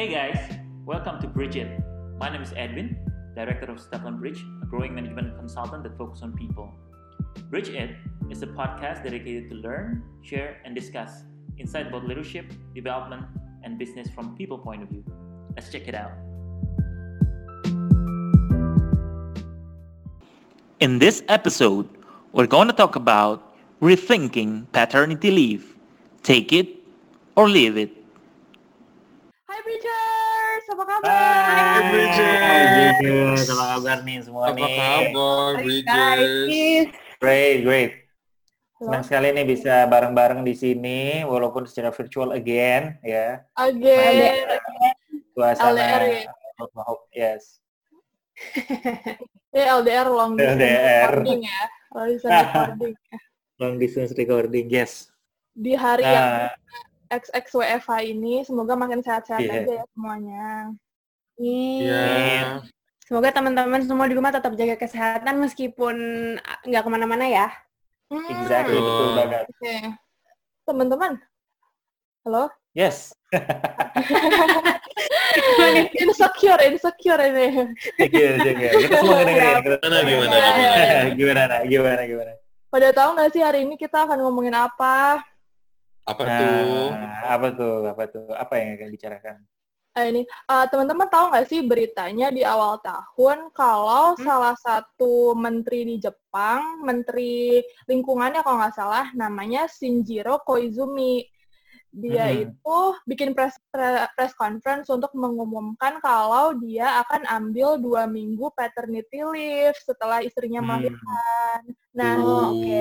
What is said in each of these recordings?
Hey guys, welcome to Bridge It. My name is Edwin, Director of Stefan Bridge, a growing management consultant that focuses on people. Bridge It is a podcast dedicated to learn, share, and discuss insight about leadership, development, and business from people point of view. Let's check it out. In this episode, we're going to talk about rethinking paternity leave. Take it or leave it. Hai Bridgers, apa kabar? Hai Bridges. Apa kabar nih semua Apa nih? kabar, Hai, Bridges? Great, great. Senang sekali nih bisa bareng-bareng di sini, walaupun secara virtual again, ya. Again. Suasana LDR ya? yes. Ya LDR long distance LDR. recording ya. Long distance recording. Long distance recording, yes. Di hari yang Nah, XXWFH ini, semoga makin sehat-sehat Iya. aja ya semuanya. Iya. Semoga teman-teman semua di rumah tetap jaga kesehatan meskipun ah, nggak ke mana-mana ya. Hmm, exactly, Betul. betul banget. Oke. Teman-teman. Halo? Yes. insecure, insecure ini. Iya, iya. Kita semua dengerin. Kita Gimana, semua gimana. Gimana, Nak? gimana, gimana? Pada tahu nggak sih hari ini kita akan ngomongin apa? Apa Nah, tuh? apa tuh? Apa tuh? Apa yang akan dibicarakan? Eh, ini eh, teman-teman tahu nggak sih beritanya di awal tahun kalau Hmm? salah satu menteri di Jepang, menteri lingkungannya kalau nggak salah, namanya Shinjiro Koizumi. Dia Hmm. itu bikin press pre- press conference untuk mengumumkan kalau dia akan ambil dua minggu paternity leave setelah istrinya Hmm. melahirkan. Nah, Oh, oke.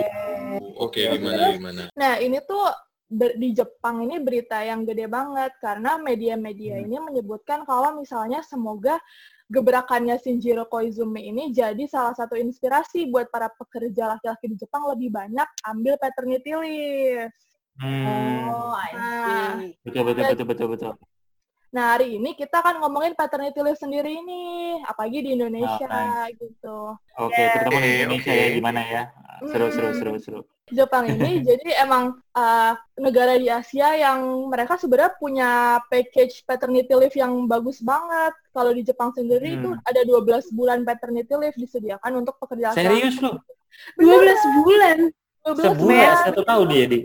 Oke, Ya, gimana, terus- gimana? Nah, ini tuh ber- di Jepang ini berita yang gede banget karena media-media Hmm. ini menyebutkan kalau misalnya semoga gebrakannya Shinjiro Koizumi ini jadi salah satu inspirasi buat para pekerja laki-laki di Jepang lebih banyak ambil paternity leave. Hmm. Oh, I Nah. see. Betul, betul, betul, betul, betul. Nah, hari ini kita akan ngomongin paternity leave sendiri ini, apalagi di Indonesia Ah, gitu. Oke, Yeah. terutama di Indonesia oke. ya, gimana ya? Seru, seru, Hmm. seru, seru. Jepang ini jadi emang uh, negara di Asia yang mereka sebenarnya punya package paternity leave yang bagus banget. Kalau di Jepang sendiri Hmm. itu ada 12 bulan paternity leave disediakan untuk pekerja. Serius lu? 12 bulan. 12 Sebulan, bulan. satu tahun dia, Di?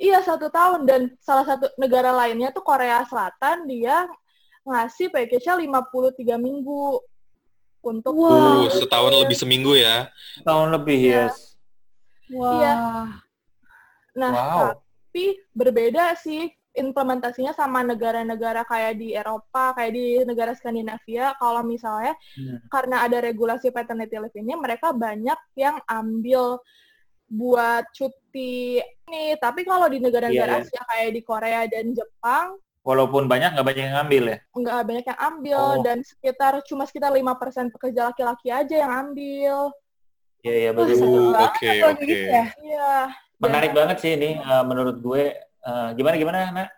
Iya, satu tahun. Dan salah satu negara lainnya tuh Korea Selatan, dia ngasih package-nya 53 minggu untuk Wow. Uh, setahun lebih seminggu ya. Tahun lebih, Iya. yes. Wah. Iya. Nah, Wow. tapi berbeda sih implementasinya sama negara-negara kayak di Eropa, kayak di negara Skandinavia. Kalau misalnya Hmm. karena ada regulasi paternity leave ini, mereka banyak yang ambil buat cuti ini. Tapi kalau di negara-negara Iya, iya. Asia kayak di Korea dan Jepang, Walaupun banyak, nggak banyak yang ngambil ya? nggak banyak yang ambil Oh. dan sekitar cuma sekitar 5% pekerja laki-laki aja yang ambil. Iya, iya, banget Oke, oke. Iya. Menarik banget sih ini, eh, menurut gue. Eh, gimana, gimana, Nak?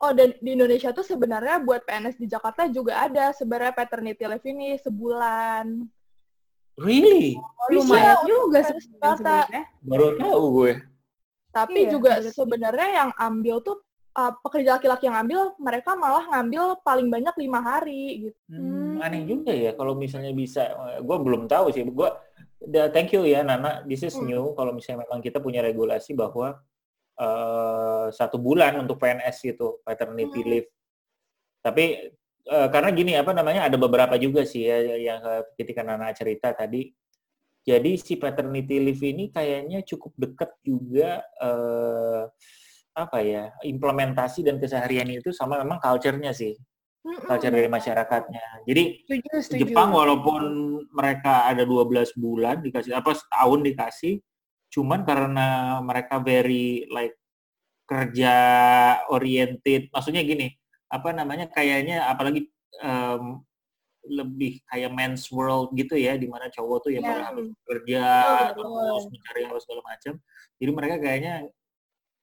Oh, dan di Indonesia tuh sebenarnya buat PNS di Jakarta juga ada sebenarnya paternity leave ini sebulan. Really? Lumayan Bisa, juga sebenarnya. Baru tahu gue. Tapi Iya, juga sebenarnya yang ambil tuh uh, pekerja laki-laki yang ambil, mereka malah ngambil paling banyak lima hari gitu. Hmm, aneh juga ya kalau misalnya bisa. Gue belum tahu sih. Gue, da- thank you ya Nana. This is Hmm. new. Kalau misalnya memang kita punya regulasi bahwa eh, satu bulan untuk PNS itu paternity Hmm. leave. Tapi eh, karena gini apa namanya ada beberapa juga sih ya yang eh, ketika Nana cerita tadi. Jadi si paternity leave ini kayaknya cukup dekat juga eh, apa ya implementasi dan keseharian itu sama memang culture-nya sih Mm-mm. culture dari masyarakatnya. Jadi Setuju, setuju. Jepang walaupun mereka ada 12 bulan dikasih apa setahun dikasih, cuman karena mereka very like kerja oriented, maksudnya gini, apa namanya kayaknya apalagi em, lebih kayak men's world gitu ya, di mana cowok tuh ya Ya. malah harus kerja, Betul, terus mencari apa segala macam. Jadi mereka kayaknya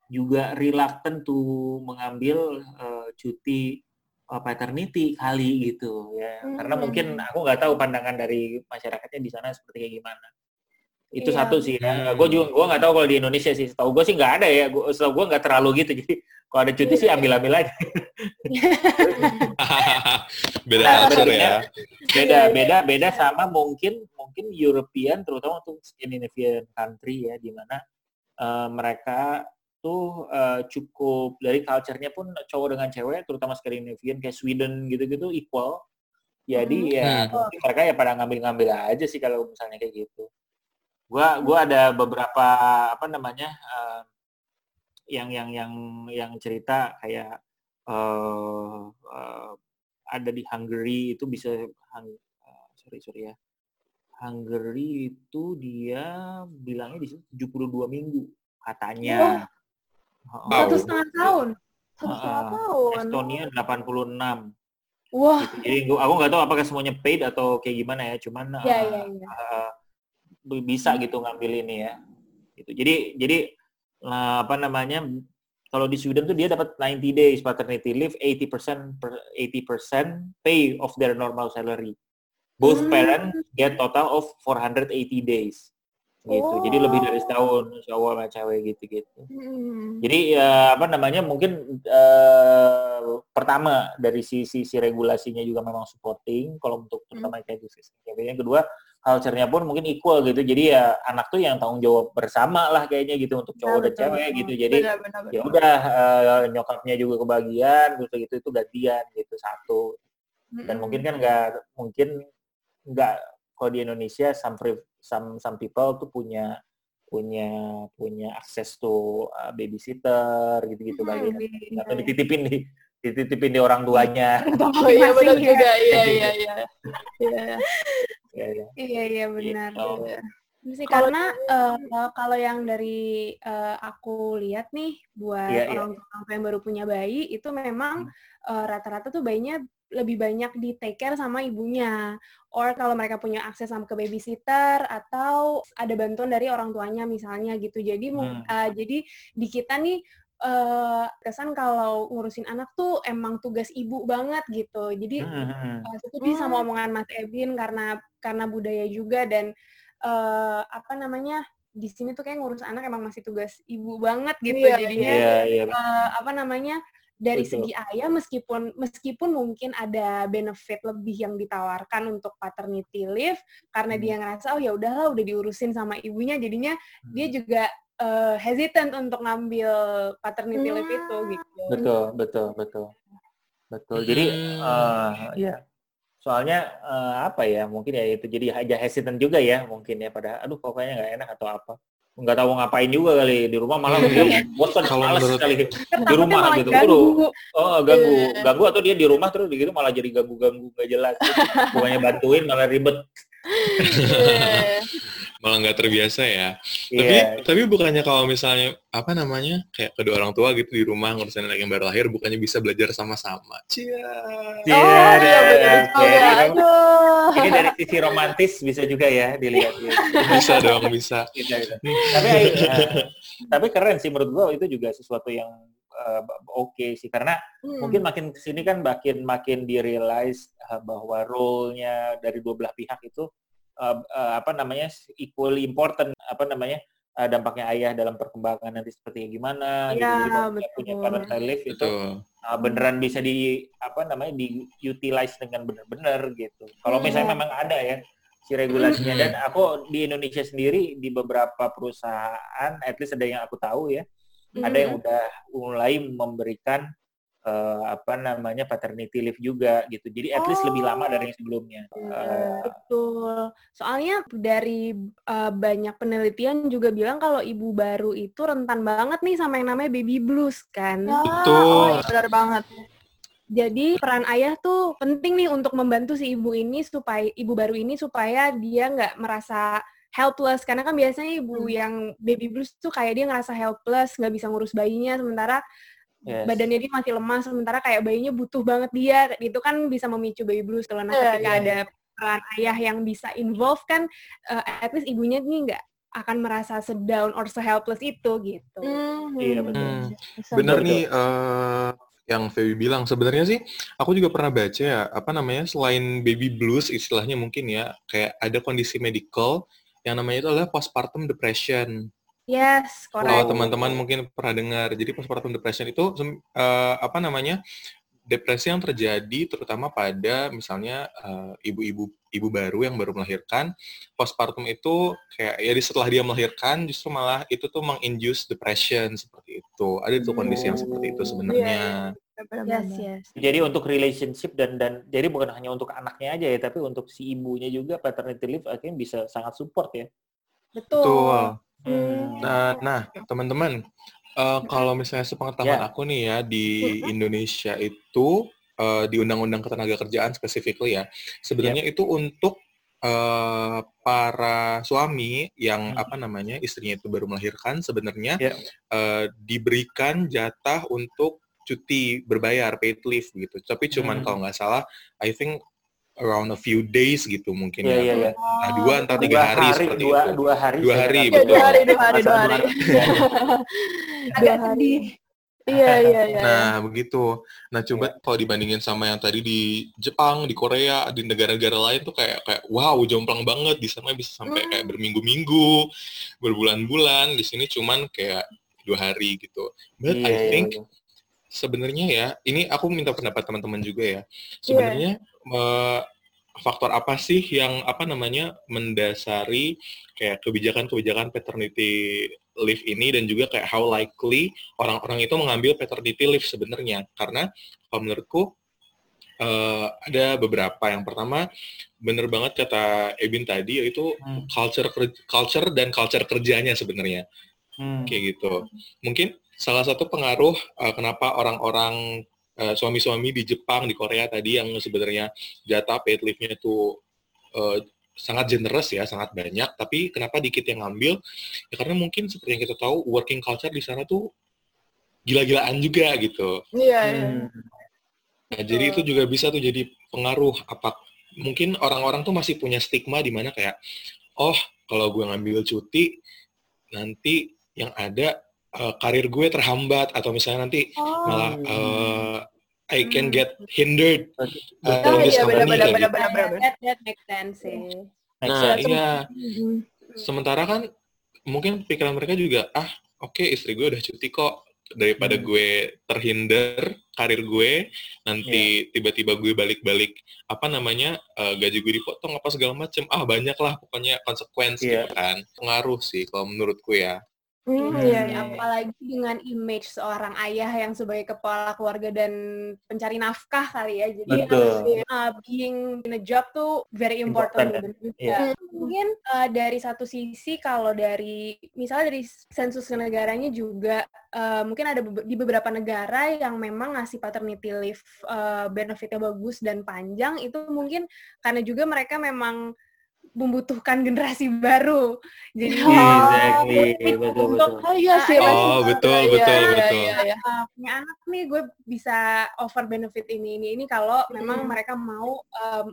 juga reluctant tuh mengambil eh, cuti uh, paternity kali gitu ya karena Hmm. mungkin aku nggak tahu pandangan dari masyarakatnya di sana seperti kayak gimana itu Iya. satu sih ya. Hmm. gue juga gue nggak tahu kalau di Indonesia sih tahu gue sih nggak ada ya gua, setahu gue nggak terlalu gitu jadi kalau ada cuti sih ambil ambil aja Beda Nah, culture ya. beda Iya, iya. beda beda sama mungkin mungkin European terutama untuk Scandinavian country ya di mana eh, mereka tuh eh, cukup dari culture-nya pun cowok dengan cewek terutama Scandinavian kayak Sweden gitu-gitu equal jadi Hmm. ya Hmm. mereka ya pada ngambil-ngambil aja sih kalau misalnya kayak gitu gua gua ada beberapa apa namanya eh, yang yang yang yang cerita kayak eh eh, ada di Hungary itu bisa Hung- eh, sorry sorry ya Hungary itu dia bilangnya di situ 72 minggu katanya. Satu setengah tahun. Satu setengah Ah, tahun. Estonia 86 Wah, gitu. Jadi gua- aku nggak tahu apakah semuanya paid atau kayak gimana ya, cuman ya eh, ya ya. bi- bisa gitu ngambil ini ya. Gitu. Jadi jadi eh, apa namanya kalau di Sweden tuh dia dapat 90 days paternity leave 80% per 80% pay of their normal salary. Both Hmm. parents get total of 480 days. Gitu. Jadi lebih dari Oh. setahun cowok sama cewek gitu-gitu. Hmm. Jadi ya, apa namanya mungkin eh, pertama dari sisi si regulasinya juga memang supporting kalau untuk Hmm. terutama kayak di sisi yang kedua culture-nya pun mungkin equal gitu. Jadi ya anak tuh yang tanggung jawab bersama lah kayaknya gitu untuk cowok dan betul, cewek betul. gitu. Jadi ya udah eh, nyokapnya juga kebagian gitu gitu itu gantian gitu satu. Dan Mm-mm. mungkin kan nggak mungkin nggak kalau di Indonesia some some some people tuh punya punya punya akses to uh, babysitter gitu-gitu Hmm, bagian iya, atau iya. dititipin di dititipin di orang tuanya Oh iya benar juga. Iya iya iya. Iya. ya, ya. Iya iya benar. Gitu. Iya. Sih Kalau karena eh, kalau yang dari eh, aku lihat nih buat Iya, iya. orang tua yang baru punya bayi itu memang eh, rata-rata tuh bayinya lebih banyak di take care sama ibunya. Or kalau mereka punya akses sama ke babysitter atau ada bantuan dari orang tuanya misalnya gitu. Jadi Hmm. eh, jadi di kita nih eh, kesan kalau ngurusin anak tuh emang tugas ibu banget gitu. Jadi Hmm, uh, setuju sama Hmm. omongan Mas Ebin karena karena budaya juga dan eh, apa namanya di sini tuh kayak ngurus anak emang masih tugas ibu banget gitu Iya, jadinya Iya, iya. eh, apa namanya dari Betul. segi ayah meskipun meskipun mungkin ada benefit lebih yang ditawarkan untuk paternity leave karena Hmm. dia ngerasa oh ya udahlah udah diurusin sama ibunya jadinya dia Hmm. juga eh, hesitant untuk ngambil paternity leave itu gitu. Betul, betul, betul. Betul. Jadi Hmm. eh ya soalnya eh, apa ya mungkin ya itu jadi aja hesitant juga ya mungkin ya pada aduh pokoknya nggak enak atau apa nggak tahu ngapain juga kali di rumah malah dia bosan menurut- sekali di rumah gitu. ganggu. oh ganggu Iya. ganggu atau dia di rumah terus gitu malah jadi ganggu ganggu gak jelas bukannya bantuin malah ribet Iya. Malah nggak terbiasa ya. Tapi Iya. tapi bukannya kalau misalnya apa namanya kayak kedua orang tua gitu di rumah ngurusin anak yang baru lahir bukannya bisa belajar sama-sama. Cia. Iya, Oh iya benar oke. juga. Aduh. ini dari sisi romantis bisa juga ya dilihat gitu. Bisa dong, bisa. Gitu, gitu. tapi eh, tapi keren sih menurut gua itu juga sesuatu yang eh, oke sih karena Hmm. mungkin makin ke sini kan makin makin di realize eh, bahwa role-nya dari dua belah pihak itu eh, eh, apa namanya equally important apa namanya eh, dampaknya ayah dalam perkembangan nanti seperti gimana gitu Iya, kalau dia betul. punya parental leave itu Betul. uh, beneran bisa di apa namanya diutilize dengan benar-benar gitu. Kalau misalnya Iya. memang ada ya si regulasinya dan aku di Indonesia sendiri di beberapa perusahaan, at least ada yang aku tahu ya, ada yang udah mulai memberikan uh, apa namanya paternity leave juga gitu. Jadi at least lebih lama dari yang sebelumnya. Uh, Betul. Soalnya dari uh, banyak penelitian juga bilang kalau ibu baru itu rentan banget nih sama yang namanya baby blues kan. Ya, Betul. oh iya, benar banget. Jadi peran ayah tuh penting nih untuk membantu si ibu ini supaya ibu baru ini supaya dia nggak merasa helpless karena kan biasanya ibu Hmm. yang baby blues tuh kayak dia ngerasa helpless nggak bisa ngurus bayinya sementara Yes. badannya dia masih lemah sementara kayak bayinya butuh banget dia itu kan bisa memicu baby blues kalau nah ketika iya, ada peran ayah yang bisa involve kan uh, at least ibunya nih nggak akan merasa sedown or se-helpless itu gitu. Hmm. Iya, betul. Hmm. Bener Betul. nih eh, yang Feby bilang sebenarnya sih aku juga pernah baca ya apa namanya selain baby blues istilahnya mungkin ya kayak ada kondisi medical yang namanya itu adalah postpartum depression. Yes, Kalau correct. teman-teman mungkin pernah dengar. Jadi postpartum depression itu eh, apa namanya? depresi yang terjadi terutama pada misalnya uh, ibu-ibu ibu baru yang baru melahirkan postpartum itu kayak ya setelah dia melahirkan justru malah itu tuh menginduce depression seperti itu ada tuh kondisi yang seperti itu sebenarnya Yes, yes. Jadi untuk relationship dan dan jadi bukan hanya untuk anaknya aja ya, tapi untuk si ibunya juga paternity leave akhirnya bisa sangat support ya. Betul. Betul. Hmm. Nah, nah teman-teman, uh, kalau misalnya sepengetahuan Ya. aku nih ya di Indonesia itu uh, di Undang-Undang Ketenagakerjaan specifically ya, sebenarnya itu untuk uh, para suami yang Hmm. apa namanya istrinya itu baru melahirkan sebenarnya Ya. uh, diberikan jatah untuk cuti berbayar paid leave gitu. Tapi cuman Hmm. kalau nggak salah, I think around a few days gitu mungkin Iya, ya. iya, iya. Nah, dua atau tiga Dua hari, seperti dua, itu. dua hari. Dua hari. Iya, betul. dua hari, dua hari, dua hari. Agak Dua hari. sedih. Iya, iya, iya. Nah, begitu. Nah, coba kalau dibandingin sama yang tadi di Jepang, di Korea, di negara-negara lain tuh kayak kayak wow, jomplang banget. Di sana bisa sampai Hmm. kayak berminggu-minggu, berbulan-bulan. Di sini cuman kayak dua hari gitu. But Iya, I iya, think iya. Sebenarnya ya, ini aku minta pendapat teman-teman juga ya. Sebenarnya eh, faktor apa sih yang apa namanya mendasari kayak kebijakan-kebijakan paternity leave ini dan juga kayak how likely orang-orang itu mengambil paternity leave sebenarnya karena kalau menurutku eh, ada beberapa yang pertama bener banget kata Ebin tadi yaitu Hmm. culture culture dan culture kerjanya sebenarnya Hmm. kayak gitu. Mungkin salah satu pengaruh uh, kenapa orang-orang uh, suami-suami di Jepang, di Korea tadi yang sebenarnya jatah paid leave-nya itu uh, sangat generous ya, sangat banyak, tapi kenapa dikit yang ngambil? Ya karena mungkin seperti yang kita tahu working culture di sana tuh gila-gilaan juga gitu. Iya, iya. Hmm. Nah, jadi itu juga bisa tuh jadi pengaruh apa mungkin orang-orang tuh masih punya stigma di mana kayak oh, kalau gue ngambil cuti nanti yang ada eh, karir gue terhambat atau misalnya nanti Oh. malah eh, I can Hmm. get hindered uh, this iya, company benar-benar, kayak gitu. benar-benar. That, that makes sense Nah, iya. Mhm. Sementara kan mungkin pikiran mereka juga ah, oke istri gue udah cuti kok daripada Hmm. gue terhinder karir gue nanti Iya. tiba-tiba gue balik-balik apa namanya eh, gaji gue dipotong apa segala macem ah banyak lah pokoknya konsekuensi Iya. gitu kan pengaruh sih kalau menurutku ya Hmm, Hmm. iya, Ya, iya. apalagi dengan image seorang ayah yang sebagai kepala keluarga dan pencari nafkah kali ya. Jadi Betul. uh, being in a job tuh very important. Important, gitu. Iya. Mungkin uh, dari satu sisi kalau dari misalnya dari sensus negaranya juga uh, mungkin ada di beberapa negara yang memang ngasih paternity leave uh, benefitnya bagus dan panjang itu mungkin karena juga mereka memang membutuhkan generasi baru. Jadi Oh, Exactly. Betul, untuk betul. Oh iya sih. Oh, betul. betul, Iya, betul, iya, betul. iya, iya. uh, punya anak nih gue bisa offer benefit ini ini ini kalau memang Hmm. mereka mau um,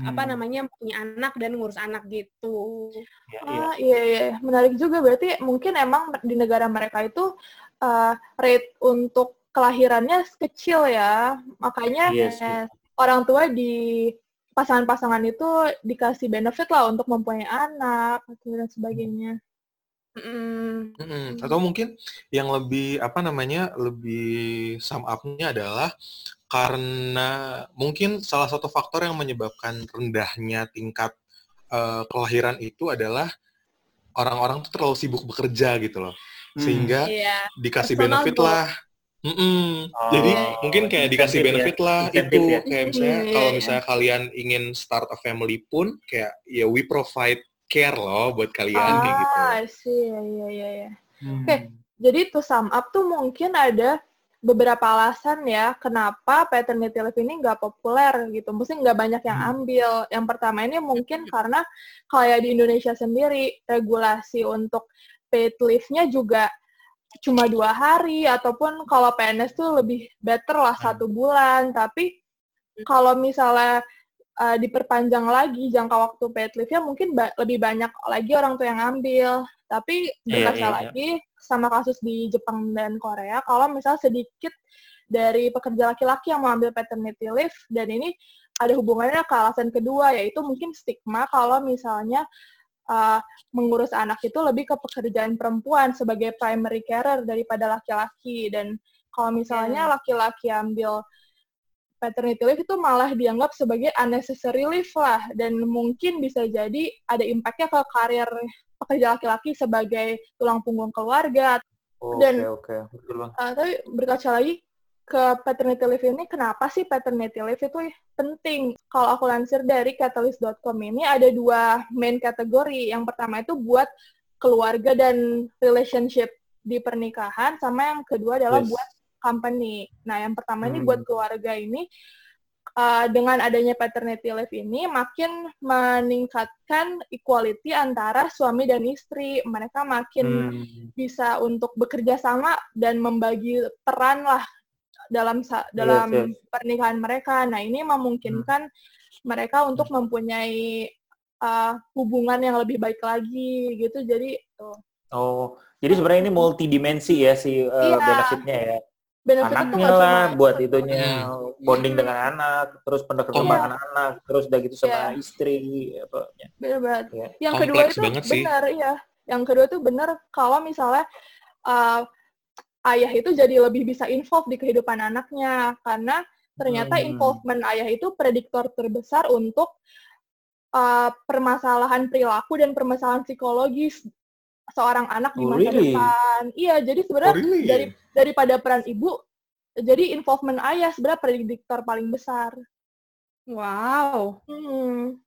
apa Hmm. namanya punya anak dan ngurus anak gitu. Iya, iya. Ah, iya, iya. Menarik juga. Berarti mungkin emang di negara mereka itu uh, rate untuk kelahirannya kecil ya. Makanya Yes, eh, orang tua di pasangan-pasangan itu dikasih benefit lah untuk mempunyai anak gitu dan sebagainya. Mm, Mm-mm. Atau mungkin yang lebih apa namanya lebih sum up-nya adalah karena mungkin salah satu faktor yang menyebabkan rendahnya tingkat eh, kelahiran itu adalah orang-orang tuh terlalu sibuk bekerja gitu loh, Hmm. sehingga Iya. dikasih Personal benefit goal. lah. Mm-mm. Oh, Jadi mungkin kayak dikasih ya. benefit lah Insentif itu ya. kayak misalnya Hmm, kalau iya, misalnya kalian ingin start a family pun kayak ya we provide care loh buat kalian kayak gitu. Ah, I see. Iya, iya, iya, iya. Hmm. Oke. Jadi to sum up tuh mungkin ada beberapa alasan ya kenapa paternity leave ini nggak populer gitu. Mesti nggak banyak yang Hmm. ambil. Yang pertama ini mungkin karena kayak di Indonesia sendiri regulasi untuk paid leave-nya juga cuma dua hari ataupun kalau PNS tuh lebih better lah Hmm. satu bulan. Tapi kalau misalnya uh, diperpanjang lagi jangka waktu paid leave-nya mungkin ba- lebih banyak lagi orang tua yang ambil. Tapi Iya, berkaca iya, iya. lagi sama kasus di Jepang dan Korea, kalau misalnya sedikit dari pekerja laki-laki yang mengambil paternity leave dan ini ada hubungannya ke alasan kedua yaitu mungkin stigma kalau misalnya uh, mengurus anak itu lebih ke pekerjaan perempuan sebagai primary carer daripada laki-laki dan kalau misalnya laki-laki ambil paternity leave itu malah dianggap sebagai unnecessary leave lah dan mungkin bisa jadi ada impactnya ke karir pekerja laki-laki sebagai tulang punggung keluarga Oke, Dan- oke. Betul bang. Uh, tapi berkaca lagi ke paternity leave ini, kenapa sih paternity leave itu penting? Kalau aku lansir dari catalyst.com ini ada dua main kategori. Yang pertama itu buat keluarga dan relationship di pernikahan, sama yang kedua adalah Yes. buat company. Nah, yang pertama ini Hmm. buat keluarga ini uh, dengan adanya paternity leave ini makin meningkatkan equality antara suami dan istri. Mereka makin Hmm. bisa untuk bekerja sama dan membagi peran lah dalam Yes, dalam yes. pernikahan mereka. Nah, ini memungkinkan mereka untuk mempunyai uh, hubungan yang lebih baik lagi gitu. Jadi tuh, Oh, jadi sebenarnya ini multidimensi ya si uh, Iya. benefitnya ya. benefit itu Anaknya nggak lah cuma buat satu. itunya bonding Hmm. dengan anak, terus pendekatan Iya. dengan anak, terus udah gitu sama Iya. istri apa ya. Bener banget. Ya. Yang Kompleks kedua itu benar, iya. Yang kedua itu benar kalau misalnya uh, ayah itu jadi lebih bisa involve di kehidupan anaknya karena ternyata Hmm. involvement ayah itu prediktor terbesar untuk uh, permasalahan perilaku dan permasalahan psikologis seorang anak di Oh, masa really? depan. Iya, jadi Oh, sebenarnya really? dari daripada peran ibu, jadi involvement ayah sebenarnya prediktor paling besar. Wow. Hmm.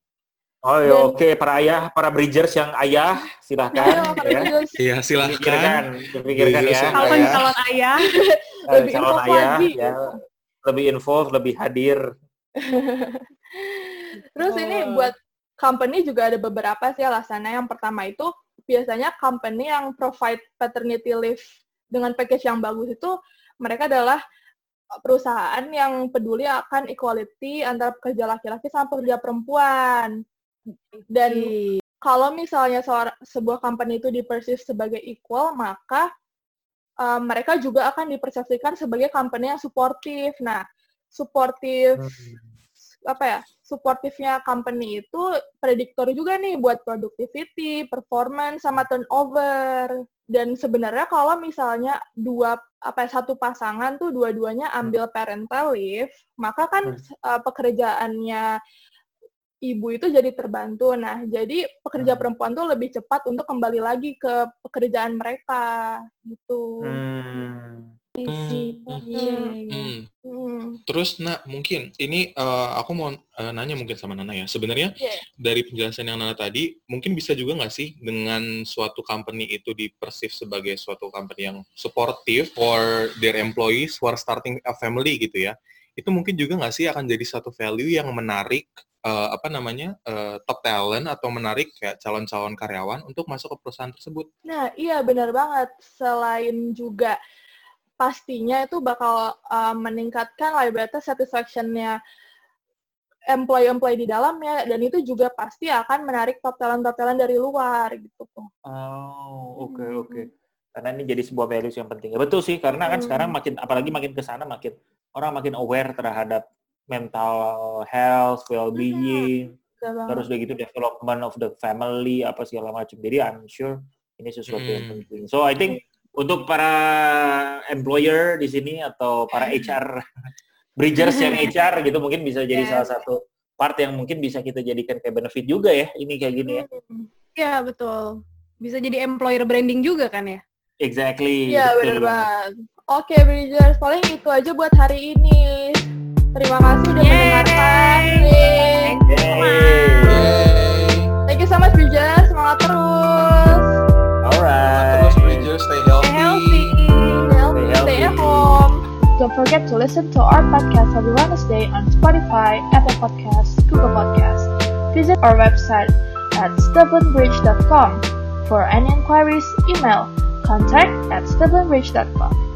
Oh ya oke para ayah, para bridgers yang ayah silahkan Iya, ya. Iya, silahkan. dipikirkan ya. Bridgers yang Calon ayah. calon ayah. Eh, lebih calon involved ayah lagi. ya lebih involved, lebih hadir. Terus ini Oh. buat company juga ada beberapa sih alasannya. Yang pertama itu biasanya company yang provide paternity leave dengan package yang bagus itu mereka adalah perusahaan yang peduli akan equality antara pekerja laki-laki sama pekerja perempuan. Dan kalau misalnya sebuah company itu dipersif sebagai equal, maka uh, mereka juga akan dipersepsikan sebagai company yang suportif. Nah, suportif apa ya suportifnya company itu prediktor juga nih buat productivity, performance, sama turnover. Dan sebenarnya kalau misalnya dua apa ya, satu pasangan tuh dua-duanya ambil parental leave, maka kan uh, pekerjaannya ibu itu jadi terbantu. Nah, jadi pekerja Hmm. perempuan tuh lebih cepat untuk kembali lagi ke pekerjaan mereka gitu. Hmm. Isi. iya, iya. Hmm. Hmm. Terus, Nak, mungkin ini eh, aku mau eh, nanya mungkin sama Nana ya. Sebenarnya Iya. dari penjelasan yang Nana tadi, mungkin bisa juga nggak sih dengan suatu company itu dipersif sebagai suatu company yang supportive for their employees who are starting a family gitu ya. Itu mungkin juga nggak sih akan jadi satu value yang menarik eh, apa namanya eh, top talent atau menarik kayak calon-calon karyawan untuk masuk ke perusahaan tersebut. Nah, iya benar banget. Selain juga pastinya itu bakal uh, meningkatkan lah ibaratnya satisfaction-nya employee-employee di dalamnya dan itu juga pasti akan menarik top talent-top talent dari luar gitu. Oh, oke Hmm. oke. Karena ini jadi sebuah values yang penting. Ya, betul sih, karena kan Hmm. sekarang makin apalagi makin ke sana makin orang makin aware terhadap mental health, well-being, banget. terus udah gitu development of the family apa segala macam. Jadi I'm sure ini sesuatu yang Hmm. penting. So I think untuk para employer di sini atau para HR bridgers yang HR gitu mungkin bisa jadi Yes. salah satu part yang mungkin bisa kita jadikan kayak benefit juga ya ini kayak gini ya. Hmm. Iya, betul. Bisa jadi employer branding juga kan ya? Exactly. Iya benar banget. Oke Bridgers, paling itu aja buat hari ini. Terima kasih udah Yeay. mendengarkan. Yeay. Yay. Thank you so much Bridgers, semangat terus. Alright. Terus Bridgers stay Stay healthy. healthy. Stay healthy, Stay at healthy. home. Don't forget to listen to our podcast every Wednesday on Spotify, Apple Podcasts, Google Podcasts. Visit our website at stubbornbridge.com. For any inquiries, email contact at stubbornbridge.com.